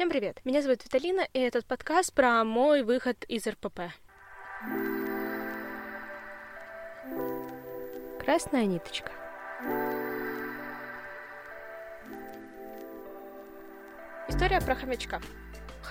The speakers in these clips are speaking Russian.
Всем привет! Меня зовут Виталина, и этот подкаст про мой выход из РПП. Красная ниточка. История про хомячка.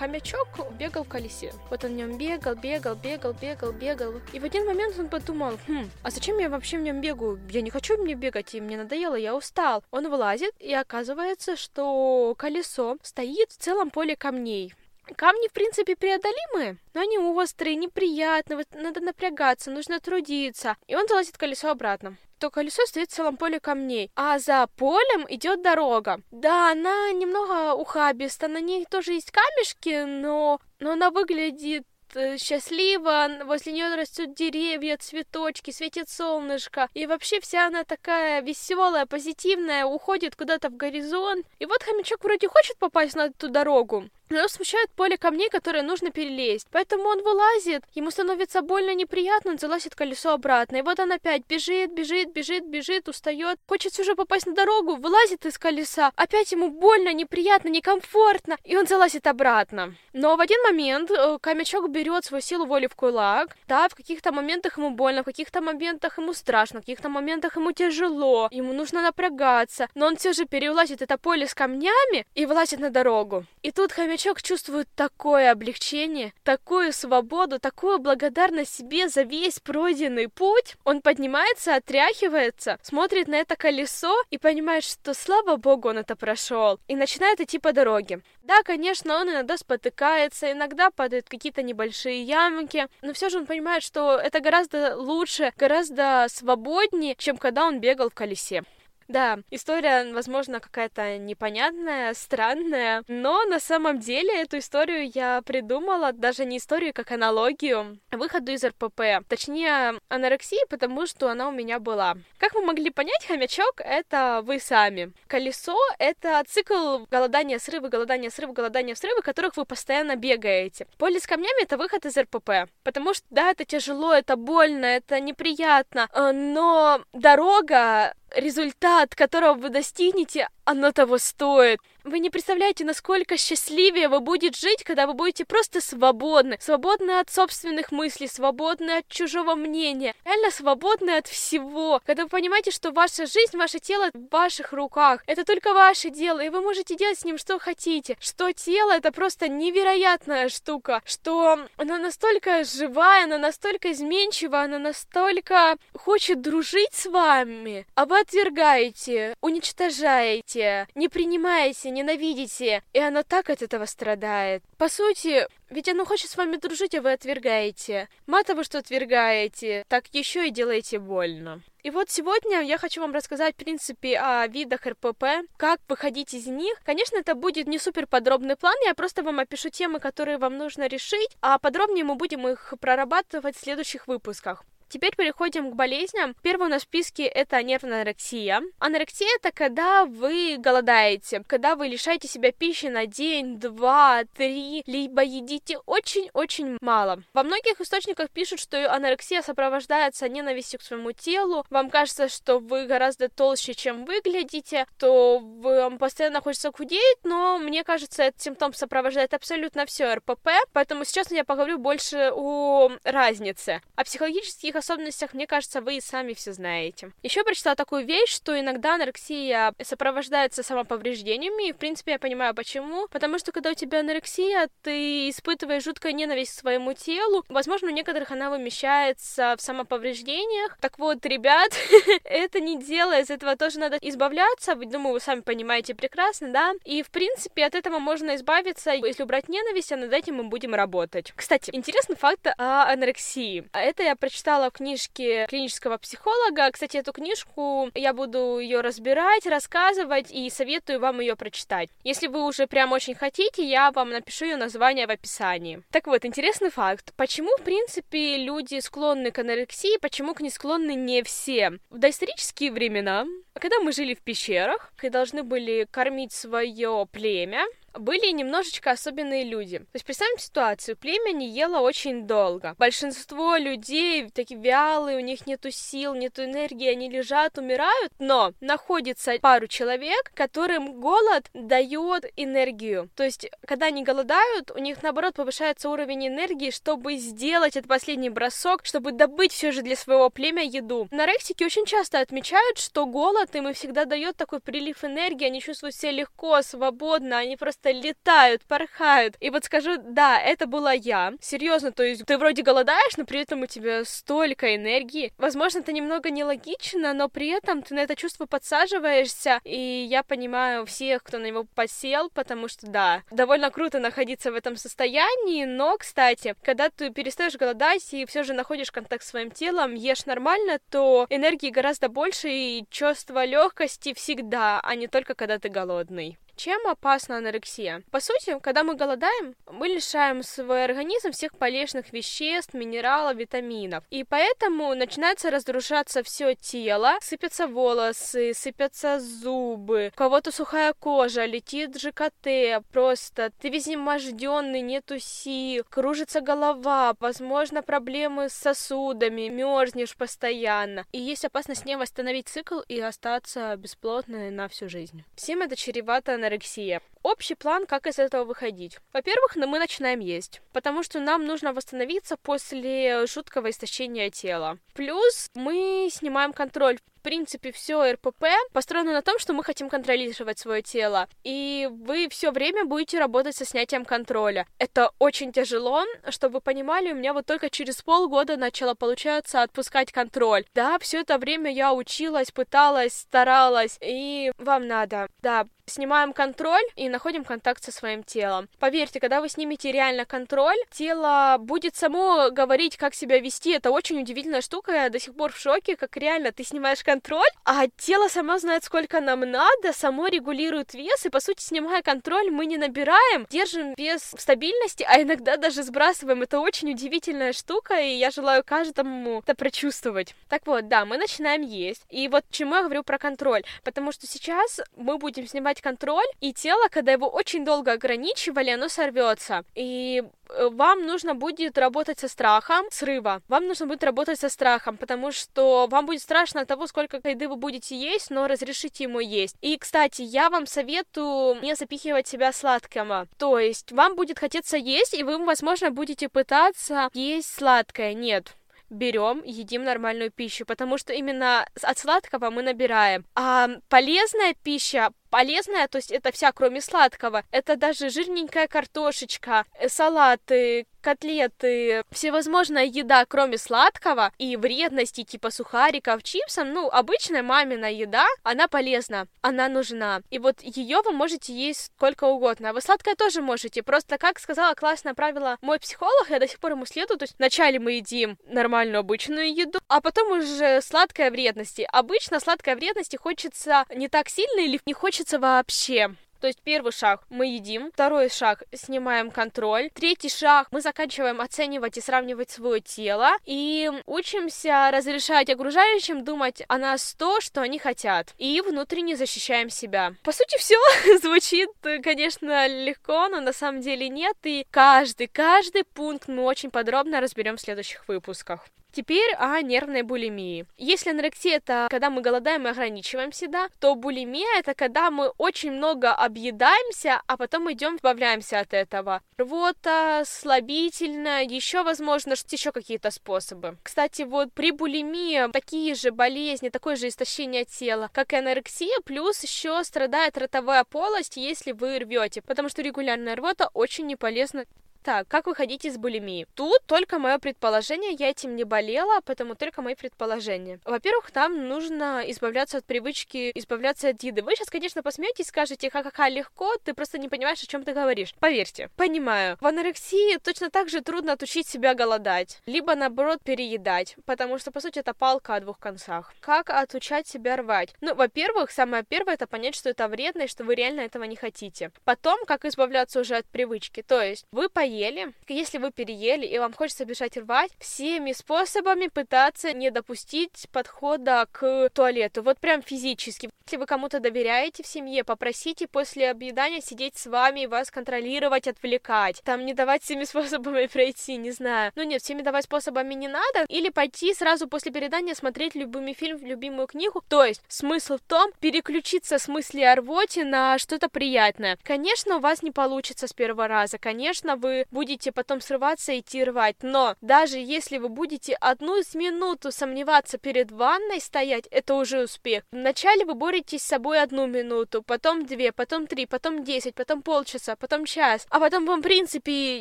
Хомячок бегал в колесе. Вот он в нем бегал, бегал, бегал, бегал, бегал. И в один момент он подумал, хм, а зачем я вообще в нем бегаю? Я не хочу мне бегать, и мне надоело, я устал. Он вылазит, и оказывается, что колесо стоит в целом поле камней. Камни, в принципе, преодолимые, но они острые, неприятные, надо напрягаться, нужно трудиться. И он залазит колесо обратно то колесо стоит в целом поле камней, а за полем идет дорога. Да, она немного ухабиста, на ней тоже есть камешки, но, но она выглядит э, счастливо, возле нее растут деревья, цветочки, светит солнышко, и вообще вся она такая веселая, позитивная, уходит куда-то в горизонт. И вот хомячок вроде хочет попасть на эту дорогу, его смущает поле камней, которые нужно перелезть. Поэтому он вылазит, ему становится больно неприятно, он залазит колесо обратно. И вот он опять бежит, бежит, бежит, бежит, устает. Хочется уже попасть на дорогу, вылазит из колеса. Опять ему больно, неприятно, некомфортно. И он залазит обратно. Но в один момент э, камячок берет свою силу воли в кулак. Да, в каких-то моментах ему больно, в каких-то моментах ему страшно, в каких-то моментах ему тяжело. Ему нужно напрягаться. Но он все же перелазит это поле с камнями и вылазит на дорогу. И тут хомячок Новичок чувствует такое облегчение, такую свободу, такую благодарность себе за весь пройденный путь. Он поднимается, отряхивается, смотрит на это колесо и понимает, что слава богу он это прошел, и начинает идти по дороге. Да, конечно, он иногда спотыкается, иногда падают какие-то небольшие ямки, но все же он понимает, что это гораздо лучше, гораздо свободнее, чем когда он бегал в колесе. Да, история, возможно, какая-то непонятная, странная, но на самом деле эту историю я придумала, даже не историю, как аналогию выходу из РПП. Точнее, анорексии, потому что она у меня была. Как вы могли понять, хомячок — это вы сами. Колесо — это цикл голодания, срывы, голодания, срывы, голодания, срывы, которых вы постоянно бегаете. Поле с камнями — это выход из РПП. Потому что, да, это тяжело, это больно, это неприятно, э, но дорога результат, которого вы достигнете, оно того стоит. Вы не представляете, насколько счастливее вы будете жить, когда вы будете просто свободны. Свободны от собственных мыслей, свободны от чужого мнения. Реально свободны от всего. Когда вы понимаете, что ваша жизнь, ваше тело в ваших руках. Это только ваше дело, и вы можете делать с ним что хотите. Что тело это просто невероятная штука. Что она настолько живая, она настолько изменчива, она настолько хочет дружить с вами. А вы отвергаете, уничтожаете, не принимаете, ненавидите, и оно так от этого страдает. По сути, ведь оно хочет с вами дружить, а вы отвергаете. Мало того, что отвергаете, так еще и делаете больно. И вот сегодня я хочу вам рассказать, в принципе, о видах РПП, как выходить из них. Конечно, это будет не супер подробный план, я просто вам опишу темы, которые вам нужно решить, а подробнее мы будем их прорабатывать в следующих выпусках. Теперь переходим к болезням. Первое у нас в списке это нервная анорексия. Анорексия это когда вы голодаете, когда вы лишаете себя пищи на день, два, три, либо едите очень-очень мало. Во многих источниках пишут, что анорексия сопровождается ненавистью к своему телу. Вам кажется, что вы гораздо толще, чем выглядите, то вам постоянно хочется худеть, но мне кажется, этот симптом сопровождает абсолютно все РПП, поэтому сейчас я поговорю больше о разнице. О психологических особенностях, мне кажется, вы и сами все знаете. Еще прочитала такую вещь, что иногда анорексия сопровождается самоповреждениями, и, в принципе, я понимаю, почему. Потому что, когда у тебя анорексия, ты испытываешь жуткую ненависть к своему телу. Возможно, у некоторых она вымещается в самоповреждениях. Так вот, ребят, это не дело, из этого тоже надо избавляться. Думаю, вы сами понимаете прекрасно, да? И, в принципе, от этого можно избавиться, если убрать ненависть, а над этим мы будем работать. Кстати, интересный факт о анорексии. А это я прочитала книжки клинического психолога. Кстати, эту книжку я буду ее разбирать, рассказывать и советую вам ее прочитать. Если вы уже прям очень хотите, я вам напишу ее название в описании. Так вот, интересный факт. Почему, в принципе, люди склонны к анорексии, почему к ней склонны не все? В доисторические времена Когда мы жили в пещерах, и должны были кормить свое племя, были немножечко особенные люди. То есть представим ситуацию, племя не ело очень долго. Большинство людей такие вялые, у них нету сил, нету энергии, они лежат, умирают, но находится пару человек, которым голод дает энергию. То есть, когда они голодают, у них наоборот повышается уровень энергии, чтобы сделать этот последний бросок, чтобы добыть все же для своего племя еду. На Рексике очень часто отмечают, что голод им и всегда дает такой прилив энергии, они чувствуют себя легко, свободно, они просто просто летают, порхают. И вот скажу, да, это была я. Серьезно, то есть ты вроде голодаешь, но при этом у тебя столько энергии. Возможно, это немного нелогично, но при этом ты на это чувство подсаживаешься, и я понимаю всех, кто на него посел, потому что, да, довольно круто находиться в этом состоянии, но, кстати, когда ты перестаешь голодать и все же находишь контакт с своим телом, ешь нормально, то энергии гораздо больше и чувство легкости всегда, а не только когда ты голодный. Чем опасна анорексия? По сути, когда мы голодаем, мы лишаем свой организм всех полезных веществ, минералов, витаминов. И поэтому начинается разрушаться все тело, сыпятся волосы, сыпятся зубы, у кого-то сухая кожа, летит ЖКТ, просто ты весь изнеможденный, нету сил, кружится голова, возможно, проблемы с сосудами, мерзнешь постоянно. И есть опасность не восстановить цикл и остаться бесплодной на всю жизнь. Всем это чревато анорексия. Общий план, как из этого выходить. Во-первых, мы начинаем есть, потому что нам нужно восстановиться после жуткого истощения тела. Плюс мы снимаем контроль в принципе, все РПП построено на том, что мы хотим контролировать свое тело. И вы все время будете работать со снятием контроля. Это очень тяжело, чтобы вы понимали, у меня вот только через полгода начало получаться отпускать контроль. Да, все это время я училась, пыталась, старалась, и вам надо, да, снимаем контроль и находим контакт со своим телом. Поверьте, когда вы снимете реально контроль, тело будет само говорить, как себя вести. Это очень удивительная штука, я до сих пор в шоке, как реально ты снимаешь контроль, а тело само знает, сколько нам надо, само регулирует вес, и по сути, снимая контроль, мы не набираем, держим вес в стабильности, а иногда даже сбрасываем. Это очень удивительная штука, и я желаю каждому это прочувствовать. Так вот, да, мы начинаем есть. И вот чему я говорю про контроль, потому что сейчас мы будем снимать контроль, и тело, когда его очень долго ограничивали, оно сорвется. И вам нужно будет работать со страхом срыва. Вам нужно будет работать со страхом, потому что вам будет страшно от того, сколько еды вы будете есть, но разрешите ему есть. И, кстати, я вам советую не запихивать себя сладкого. То есть вам будет хотеться есть, и вы, возможно, будете пытаться есть сладкое. Нет, берем, едим нормальную пищу, потому что именно от сладкого мы набираем. А полезная пища полезная, то есть это вся, кроме сладкого. Это даже жирненькая картошечка, э, салаты, котлеты, всевозможная еда, кроме сладкого и вредности типа сухариков, чипсов, ну, обычная мамина еда, она полезна, она нужна. И вот ее вы можете есть сколько угодно. А вы сладкое тоже можете. Просто, как сказала классное правило мой психолог, я до сих пор ему следую, то есть вначале мы едим нормальную обычную еду, а потом уже сладкое вредности. Обычно сладкое вредности хочется не так сильно или не хочется вообще. То есть первый шаг мы едим, второй шаг снимаем контроль, третий шаг мы заканчиваем оценивать и сравнивать свое тело и учимся разрешать окружающим думать о нас то, что они хотят, и внутренне защищаем себя. По сути, все звучит, конечно, легко, но на самом деле нет, и каждый, каждый пункт мы очень подробно разберем в следующих выпусках. Теперь о нервной булимии. Если анорексия это когда мы голодаем и ограничиваем себя, то булимия это когда мы очень много объедаемся, а потом идем избавляемся от этого. Рвота, слабительное, еще возможно, еще какие-то способы. Кстати, вот при булимии такие же болезни, такое же истощение тела, как и анорексия, плюс еще страдает ротовая полость, если вы рвете, потому что регулярная рвота очень не полезна так, как выходить из булимии? Тут только мое предположение, я этим не болела, поэтому только мои предположения. Во-первых, нам нужно избавляться от привычки, избавляться от еды. Вы сейчас, конечно, посмеетесь, скажете, ха-ха-ха, легко, ты просто не понимаешь, о чем ты говоришь. Поверьте, понимаю. В анорексии точно так же трудно отучить себя голодать, либо, наоборот, переедать, потому что, по сути, это палка о двух концах. Как отучать себя рвать? Ну, во-первых, самое первое, это понять, что это вредно и что вы реально этого не хотите. Потом, как избавляться уже от привычки, то есть вы поели поели, если вы переели и вам хочется бежать рвать, всеми способами пытаться не допустить подхода к туалету, вот прям физически. Если вы кому-то доверяете в семье, попросите после объедания сидеть с вами, вас контролировать, отвлекать, там не давать всеми способами пройти, не знаю. Ну нет, всеми давать способами не надо, или пойти сразу после передания смотреть любимый фильм, любимую книгу. То есть смысл в том, переключиться с мысли о рвоте на что-то приятное. Конечно, у вас не получится с первого раза, конечно, вы будете потом срываться и идти рвать, но даже если вы будете одну минуту сомневаться перед ванной стоять, это уже успех. Вначале вы боретесь с собой одну минуту, потом две, потом три, потом десять, потом полчаса, потом час, а потом вам, в принципе,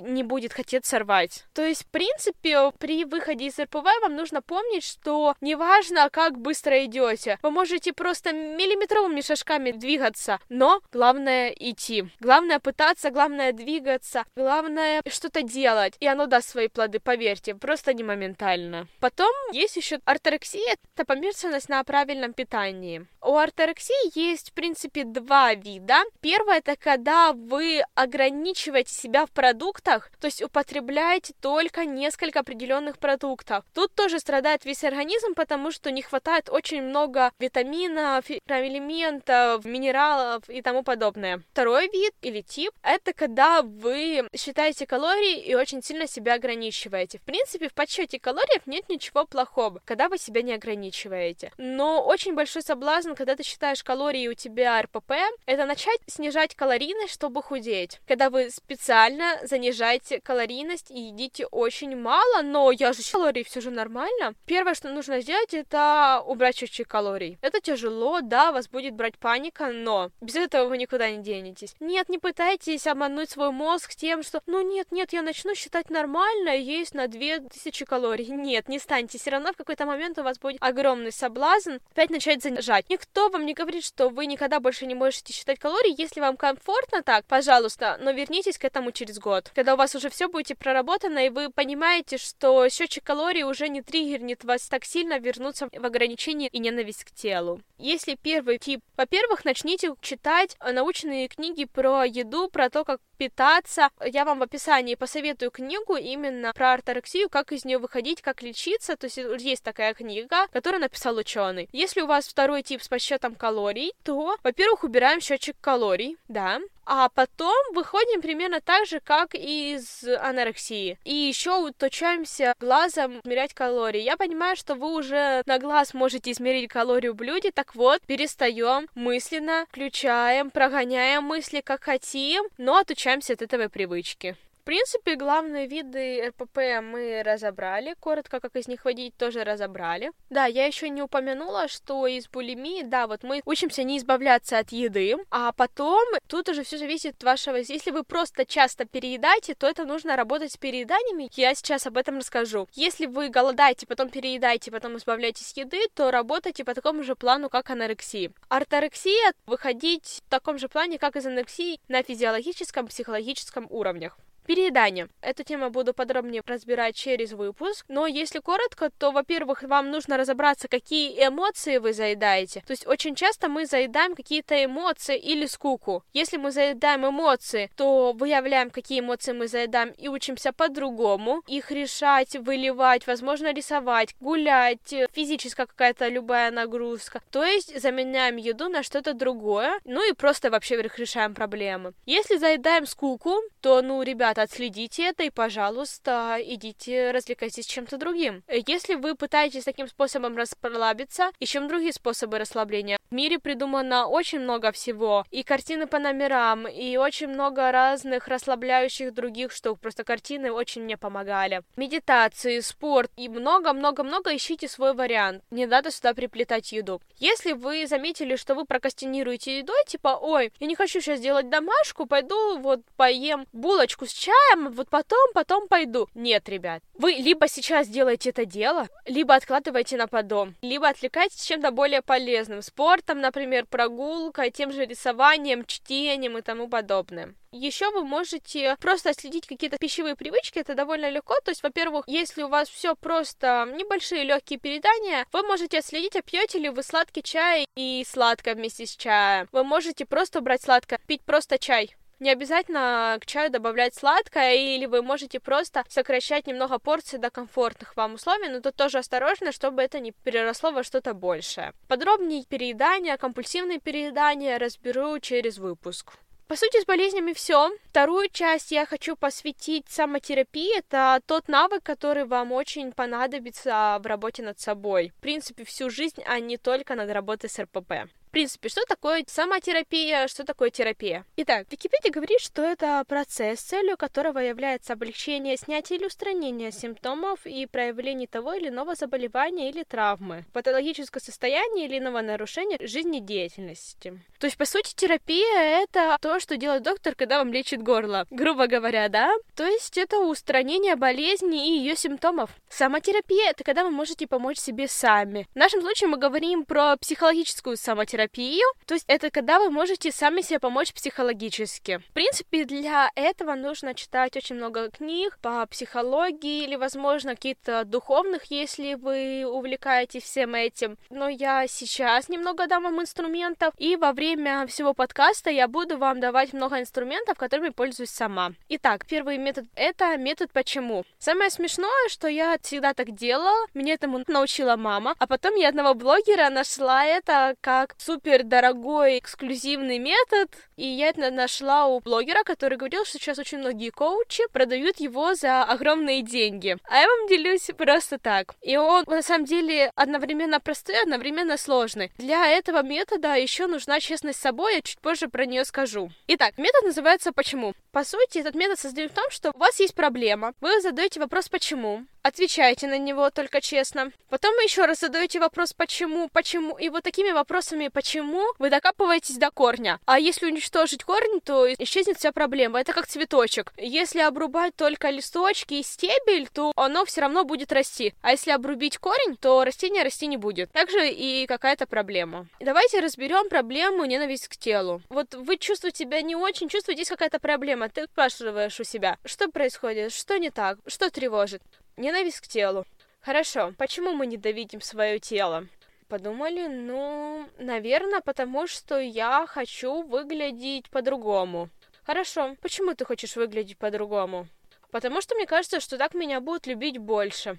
не будет хотеть сорвать. То есть, в принципе, при выходе из РПВ вам нужно помнить, что неважно, как быстро идете, вы можете просто миллиметровыми шажками двигаться, но главное идти. Главное пытаться, главное двигаться, главное что-то делать, и оно даст свои плоды, поверьте, просто не моментально. Потом есть еще орторексия, это помешанность на правильном питании. У орторексии есть, в принципе, два вида. Первое, это когда вы ограничиваете себя в продуктах, то есть употребляете только несколько определенных продуктов. Тут тоже страдает весь организм, потому что не хватает очень много витаминов, элементов, минералов и тому подобное. Второй вид или тип — это когда вы считаете калории и очень сильно себя ограничиваете. В принципе, в подсчете калориев нет ничего плохого, когда вы себя не ограничиваете. Но очень большой соблазн, когда ты считаешь калории у тебя РПП, это начать снижать калорийность, чтобы худеть. Когда вы специально занижаете калорийность и едите очень мало, но я же калории все же нормально. Первое, что нужно сделать, это убрать чуть-чуть калорий. Это тяжело, да, вас будет брать паника, но без этого вы никуда не денетесь. Нет, не пытайтесь обмануть свой мозг тем, что, ну нет, нет, я начну считать нормально, есть на 2000 калорий. Нет, не станьте, все равно в какой-то момент у вас будет огромный соблазн опять начать занижать. Никто вам не говорит, что вы никогда больше не можете считать калории, если вам комфортно так, пожалуйста, но вернитесь к этому через год, когда у вас уже все будет проработано, и вы понимаете, что счетчик калорий уже не триггернет вас так сильно вернуться в ограничение и ненависть к телу. Если первый тип, во-первых, начните читать научные книги про еду, про то, как питаться. Я вам в описании посоветую книгу именно про орторексию, как из нее выходить, как лечиться. То есть есть такая книга, которую написал ученый. Если у вас второй тип с подсчетом калорий, то, во-первых, убираем счетчик калорий, да, а потом выходим примерно так же, как и из анорексии. И еще уточаемся глазом измерять калории. Я понимаю, что вы уже на глаз можете измерить калорию в блюде, так вот, перестаем мысленно, включаем, прогоняем мысли как хотим, но отучаемся от этой привычки принципе, главные виды РПП мы разобрали, коротко, как из них водить, тоже разобрали. Да, я еще не упомянула, что из булимии, да, вот мы учимся не избавляться от еды, а потом тут уже все зависит от вашего... Если вы просто часто переедаете, то это нужно работать с перееданиями, я сейчас об этом расскажу. Если вы голодаете, потом переедаете, потом избавляетесь от еды, то работайте по такому же плану, как анорексия. Орторексия выходить в таком же плане, как из анорексии на физиологическом, психологическом уровнях. Переедание. Эту тему буду подробнее разбирать через выпуск, но если коротко, то, во-первых, вам нужно разобраться, какие эмоции вы заедаете. То есть очень часто мы заедаем какие-то эмоции или скуку. Если мы заедаем эмоции, то выявляем, какие эмоции мы заедаем и учимся по-другому их решать, выливать, возможно, рисовать, гулять, физическая какая-то любая нагрузка. То есть заменяем еду на что-то другое, ну и просто вообще решаем проблемы. Если заедаем скуку, то, ну, ребята, отследите это и, пожалуйста, идите развлекайтесь чем-то другим. Если вы пытаетесь таким способом расслабиться, ищем другие способы расслабления. В мире придумано очень много всего, и картины по номерам, и очень много разных расслабляющих других штук. Просто картины очень мне помогали. Медитации, спорт и много-много-много ищите свой вариант. Не надо сюда приплетать еду. Если вы заметили, что вы прокастинируете едой, типа, ой, я не хочу сейчас делать домашку, пойду вот поем булочку с чаем, вот потом, потом пойду. Нет, ребят, вы либо сейчас делаете это дело, либо откладываете на потом, либо отвлекаетесь чем-то более полезным, спортом, например, прогулкой, тем же рисованием, чтением и тому подобное. Еще вы можете просто отследить какие-то пищевые привычки, это довольно легко. То есть, во-первых, если у вас все просто небольшие легкие передания, вы можете отследить, а пьете ли вы сладкий чай и сладкое вместе с чаем. Вы можете просто брать сладкое, пить просто чай Не обязательно к чаю добавлять сладкое, или вы можете просто сокращать немного порций до комфортных вам условий, но тут тоже осторожно, чтобы это не переросло во что-то большее. Подробнее переедание, компульсивное переедание разберу через выпуск. По сути, с болезнями все. Вторую часть я хочу посвятить самотерапии. Это тот навык, который вам очень понадобится в работе над собой. В принципе, всю жизнь, а не только над работой с РПП. В принципе, что такое самотерапия, что такое терапия? Итак, Википедия говорит, что это процесс, целью которого является облегчение, снятие или устранение симптомов и проявлений того или иного заболевания или травмы, патологическое состояние или иного нарушения жизнедеятельности. То есть, по сути, терапия — это то, что делает доктор, когда вам лечит горло. Грубо говоря, да? То есть, это устранение болезни и ее симптомов. Самотерапия — это когда вы можете помочь себе сами. В нашем случае мы говорим про психологическую самотерапию, терапию. То есть это когда вы можете сами себе помочь психологически. В принципе, для этого нужно читать очень много книг по психологии или, возможно, какие-то духовных, если вы увлекаетесь всем этим. Но я сейчас немного дам вам инструментов, и во время всего подкаста я буду вам давать много инструментов, которыми пользуюсь сама. Итак, первый метод — это метод «почему». Самое смешное, что я всегда так делала, меня этому научила мама, а потом я одного блогера нашла это как супер дорогой эксклюзивный метод, и я это нашла у блогера, который говорил, что сейчас очень многие коучи продают его за огромные деньги. А я вам делюсь просто так. И он на самом деле одновременно простой, одновременно сложный. Для этого метода еще нужна честность с собой, я чуть позже про нее скажу. Итак, метод называется «Почему?». По сути, этот метод создает в том, что у вас есть проблема, вы задаете вопрос «Почему?», отвечаете на него только честно. Потом вы еще раз задаете вопрос «почему?», «почему?», и вот такими вопросами «почему?» вы докапываетесь до корня. А если уничтожить корень, то исчезнет вся проблема. Это как цветочек. Если обрубать только листочки и стебель, то оно все равно будет расти. А если обрубить корень, то растение расти не будет. Также и какая-то проблема. Давайте разберем проблему ненависть к телу. Вот вы чувствуете себя не очень, чувствуете, есть какая-то проблема. Ты спрашиваешь у себя, что происходит, что не так, что тревожит. Ненависть к телу. Хорошо, почему мы ненавидим свое тело? Подумали, ну, наверное, потому что я хочу выглядеть по-другому. Хорошо, почему ты хочешь выглядеть по-другому? Потому что мне кажется, что так меня будут любить больше.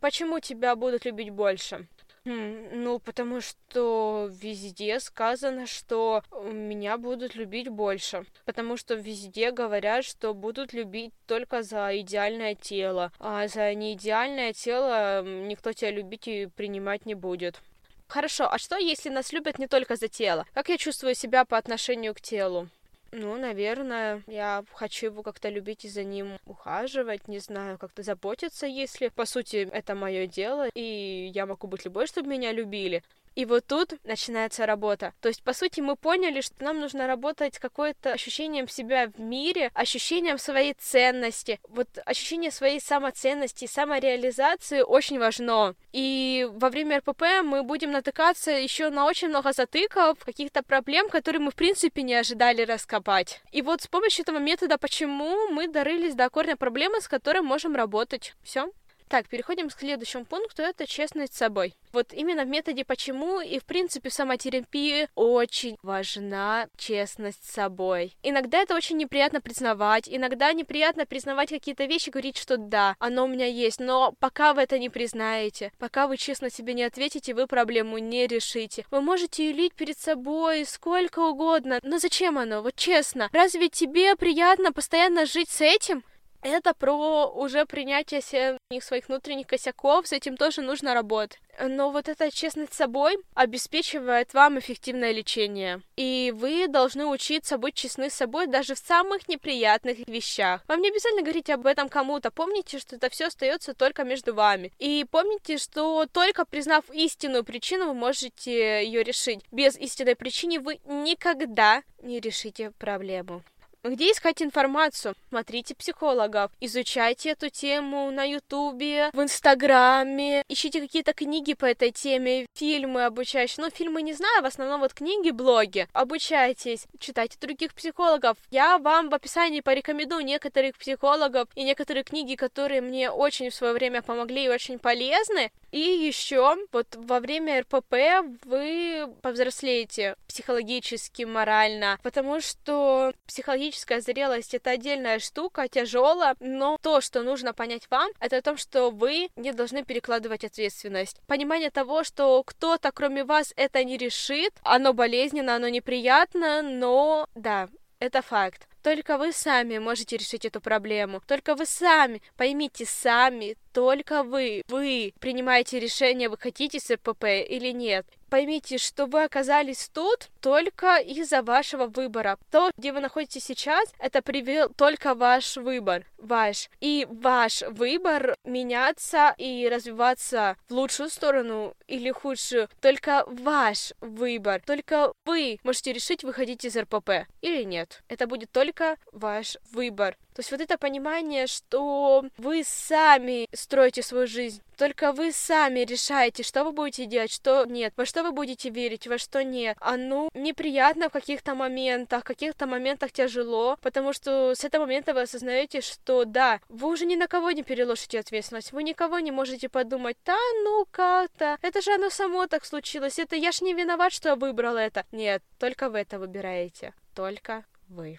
Почему тебя будут любить больше? Ну, потому что везде сказано, что меня будут любить больше. Потому что везде говорят, что будут любить только за идеальное тело. А за неидеальное тело никто тебя любить и принимать не будет. Хорошо, а что, если нас любят не только за тело? Как я чувствую себя по отношению к телу? Ну, наверное, я хочу его как-то любить и за ним ухаживать, не знаю, как-то заботиться, если, по сути, это мое дело, и я могу быть любой, чтобы меня любили. И вот тут начинается работа. То есть, по сути, мы поняли, что нам нужно работать какое-то ощущением себя в мире, ощущением своей ценности. Вот ощущение своей самоценности, самореализации очень важно. И во время РПП мы будем натыкаться еще на очень много затыков, каких-то проблем, которые мы, в принципе, не ожидали раскопать. И вот с помощью этого метода «почему» мы дорылись до корня проблемы, с которой можем работать. Все. Так, переходим к следующему пункту, это честность с собой. Вот именно в методе почему и в принципе в самотерапии очень важна честность с собой. Иногда это очень неприятно признавать, иногда неприятно признавать какие-то вещи, говорить, что да, оно у меня есть, но пока вы это не признаете, пока вы честно себе не ответите, вы проблему не решите. Вы можете юлить перед собой сколько угодно, но зачем оно? Вот честно, разве тебе приятно постоянно жить с этим? Это про уже принятие своих внутренних косяков, с этим тоже нужно работать. Но вот эта честность с собой обеспечивает вам эффективное лечение. И вы должны учиться быть честны с собой даже в самых неприятных вещах. Вам не обязательно говорить об этом кому-то. Помните, что это все остается только между вами. И помните, что только признав истинную причину, вы можете ее решить. Без истинной причины вы никогда не решите проблему. Где искать информацию? Смотрите психологов, изучайте эту тему на Ютубе, в Инстаграме, ищите какие-то книги по этой теме, фильмы обучающие. Ну, фильмы не знаю, в основном вот книги, блоги. Обучайтесь, читайте других психологов. Я вам в описании порекомендую некоторых психологов и некоторые книги, которые мне очень в свое время помогли и очень полезны. И еще вот во время РПП вы повзрослеете психологически, морально, потому что психологически психологическая зрелость это отдельная штука, тяжелая, но то, что нужно понять вам, это о том, что вы не должны перекладывать ответственность. Понимание того, что кто-то кроме вас это не решит, оно болезненно, оно неприятно, но да, это факт. Только вы сами можете решить эту проблему. Только вы сами, поймите, сами, только вы, вы принимаете решение, вы хотите с РПП или нет. Поймите, что вы оказались тут только из-за вашего выбора. То, где вы находитесь сейчас, это привел только ваш выбор, ваш. И ваш выбор меняться и развиваться в лучшую сторону или худшую, только ваш выбор. Только вы можете решить, выходить из РПП или нет. Это будет только ваш выбор. То есть вот это понимание, что вы сами строите свою жизнь, только вы сами решаете, что вы будете делать, что нет, во что вы будете верить, во что нет. Оно неприятно в каких-то моментах, в каких-то моментах тяжело, потому что с этого момента вы осознаете, что да, вы уже ни на кого не переложите ответственность, вы никого не можете подумать, да, ну как-то, это же оно само так случилось, это я ж не виноват, что я выбрал это. Нет, только вы это выбираете, только вы.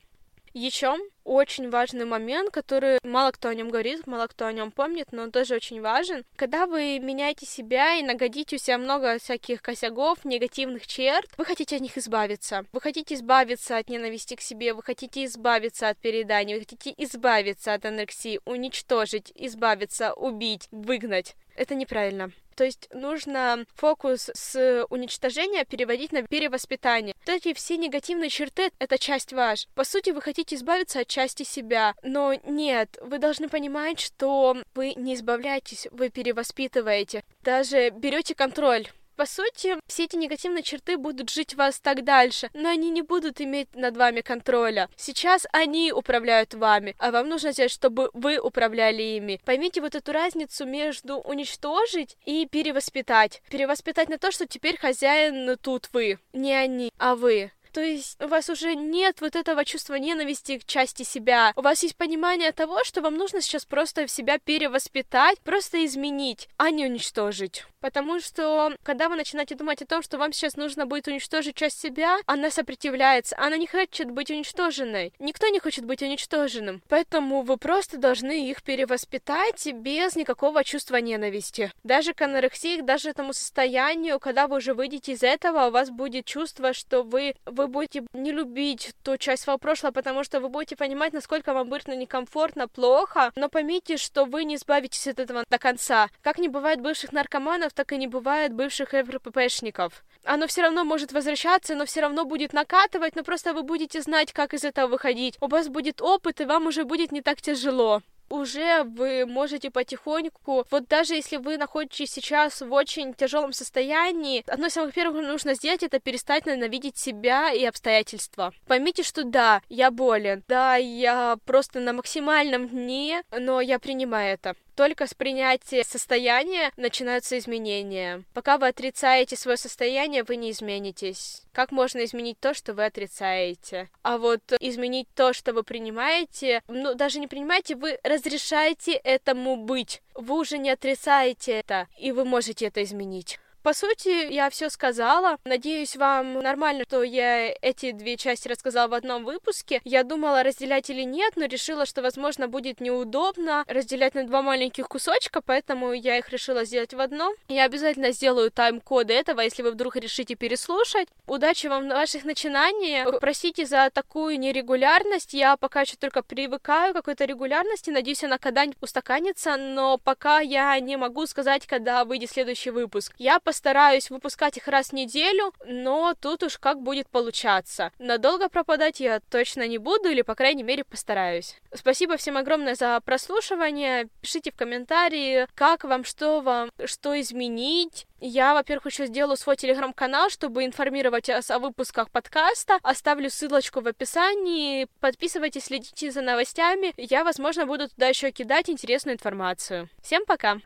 Еще очень важный момент, который мало кто о нем говорит, мало кто о нем помнит, но он тоже очень важен. Когда вы меняете себя и нагодите у себя много всяких косяков, негативных черт, вы хотите от них избавиться. Вы хотите избавиться от ненависти к себе, вы хотите избавиться от переданий, вы хотите избавиться от анорексии, уничтожить, избавиться, убить, выгнать. Это неправильно. То есть нужно фокус с уничтожения переводить на перевоспитание. Вот эти все негативные черты — это часть ваш. По сути, вы хотите избавиться от части себя. Но нет, вы должны понимать, что вы не избавляетесь, вы перевоспитываете. Даже берете контроль по сути, все эти негативные черты будут жить в вас так дальше, но они не будут иметь над вами контроля. Сейчас они управляют вами, а вам нужно сделать, чтобы вы управляли ими. Поймите вот эту разницу между уничтожить и перевоспитать. Перевоспитать на то, что теперь хозяин тут вы, не они, а вы. То есть у вас уже нет вот этого чувства ненависти к части себя. У вас есть понимание того, что вам нужно сейчас просто себя перевоспитать, просто изменить, а не уничтожить. Потому что, когда вы начинаете думать о том, что вам сейчас нужно будет уничтожить часть себя, она сопротивляется, она не хочет быть уничтоженной. Никто не хочет быть уничтоженным. Поэтому вы просто должны их перевоспитать без никакого чувства ненависти. Даже к анорексии, даже этому состоянию, когда вы уже выйдете из этого, у вас будет чувство, что вы, вы будете не любить ту часть своего прошлого, потому что вы будете понимать, насколько вам будет некомфортно, плохо, но поймите, что вы не избавитесь от этого до конца. Как не бывает бывших наркоманов, так и не бывает бывших РППшников. Оно все равно может возвращаться, но все равно будет накатывать, но просто вы будете знать, как из этого выходить. У вас будет опыт, и вам уже будет не так тяжело уже вы можете потихоньку, вот даже если вы находитесь сейчас в очень тяжелом состоянии, одно из самых первых, что нужно сделать, это перестать ненавидеть себя и обстоятельства. Поймите, что да, я болен, да, я просто на максимальном дне, но я принимаю это. Только с принятия состояния начинаются изменения. Пока вы отрицаете свое состояние, вы не изменитесь. Как можно изменить то, что вы отрицаете? А вот изменить то, что вы принимаете, ну, даже не принимаете, вы разрешаете этому быть. Вы уже не отрицаете это, и вы можете это изменить. По сути, я все сказала. Надеюсь, вам нормально, что я эти две части рассказала в одном выпуске. Я думала, разделять или нет, но решила, что, возможно, будет неудобно разделять на два маленьких кусочка, поэтому я их решила сделать в одном. Я обязательно сделаю тайм-коды этого, если вы вдруг решите переслушать. Удачи вам в ваших начинаниях. Простите за такую нерегулярность. Я пока еще только привыкаю к какой-то регулярности. Надеюсь, она когда-нибудь устаканится, но пока я не могу сказать, когда выйдет следующий выпуск. Я по постараюсь выпускать их раз в неделю, но тут уж как будет получаться. Надолго пропадать я точно не буду, или, по крайней мере, постараюсь. Спасибо всем огромное за прослушивание. Пишите в комментарии, как вам, что вам, что изменить. Я, во-первых, еще сделаю свой телеграм-канал, чтобы информировать вас о выпусках подкаста. Оставлю ссылочку в описании. Подписывайтесь, следите за новостями. Я, возможно, буду туда еще кидать интересную информацию. Всем пока!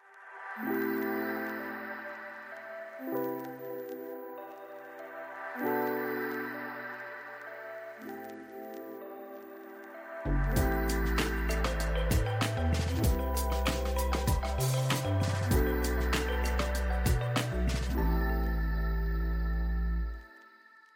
thank you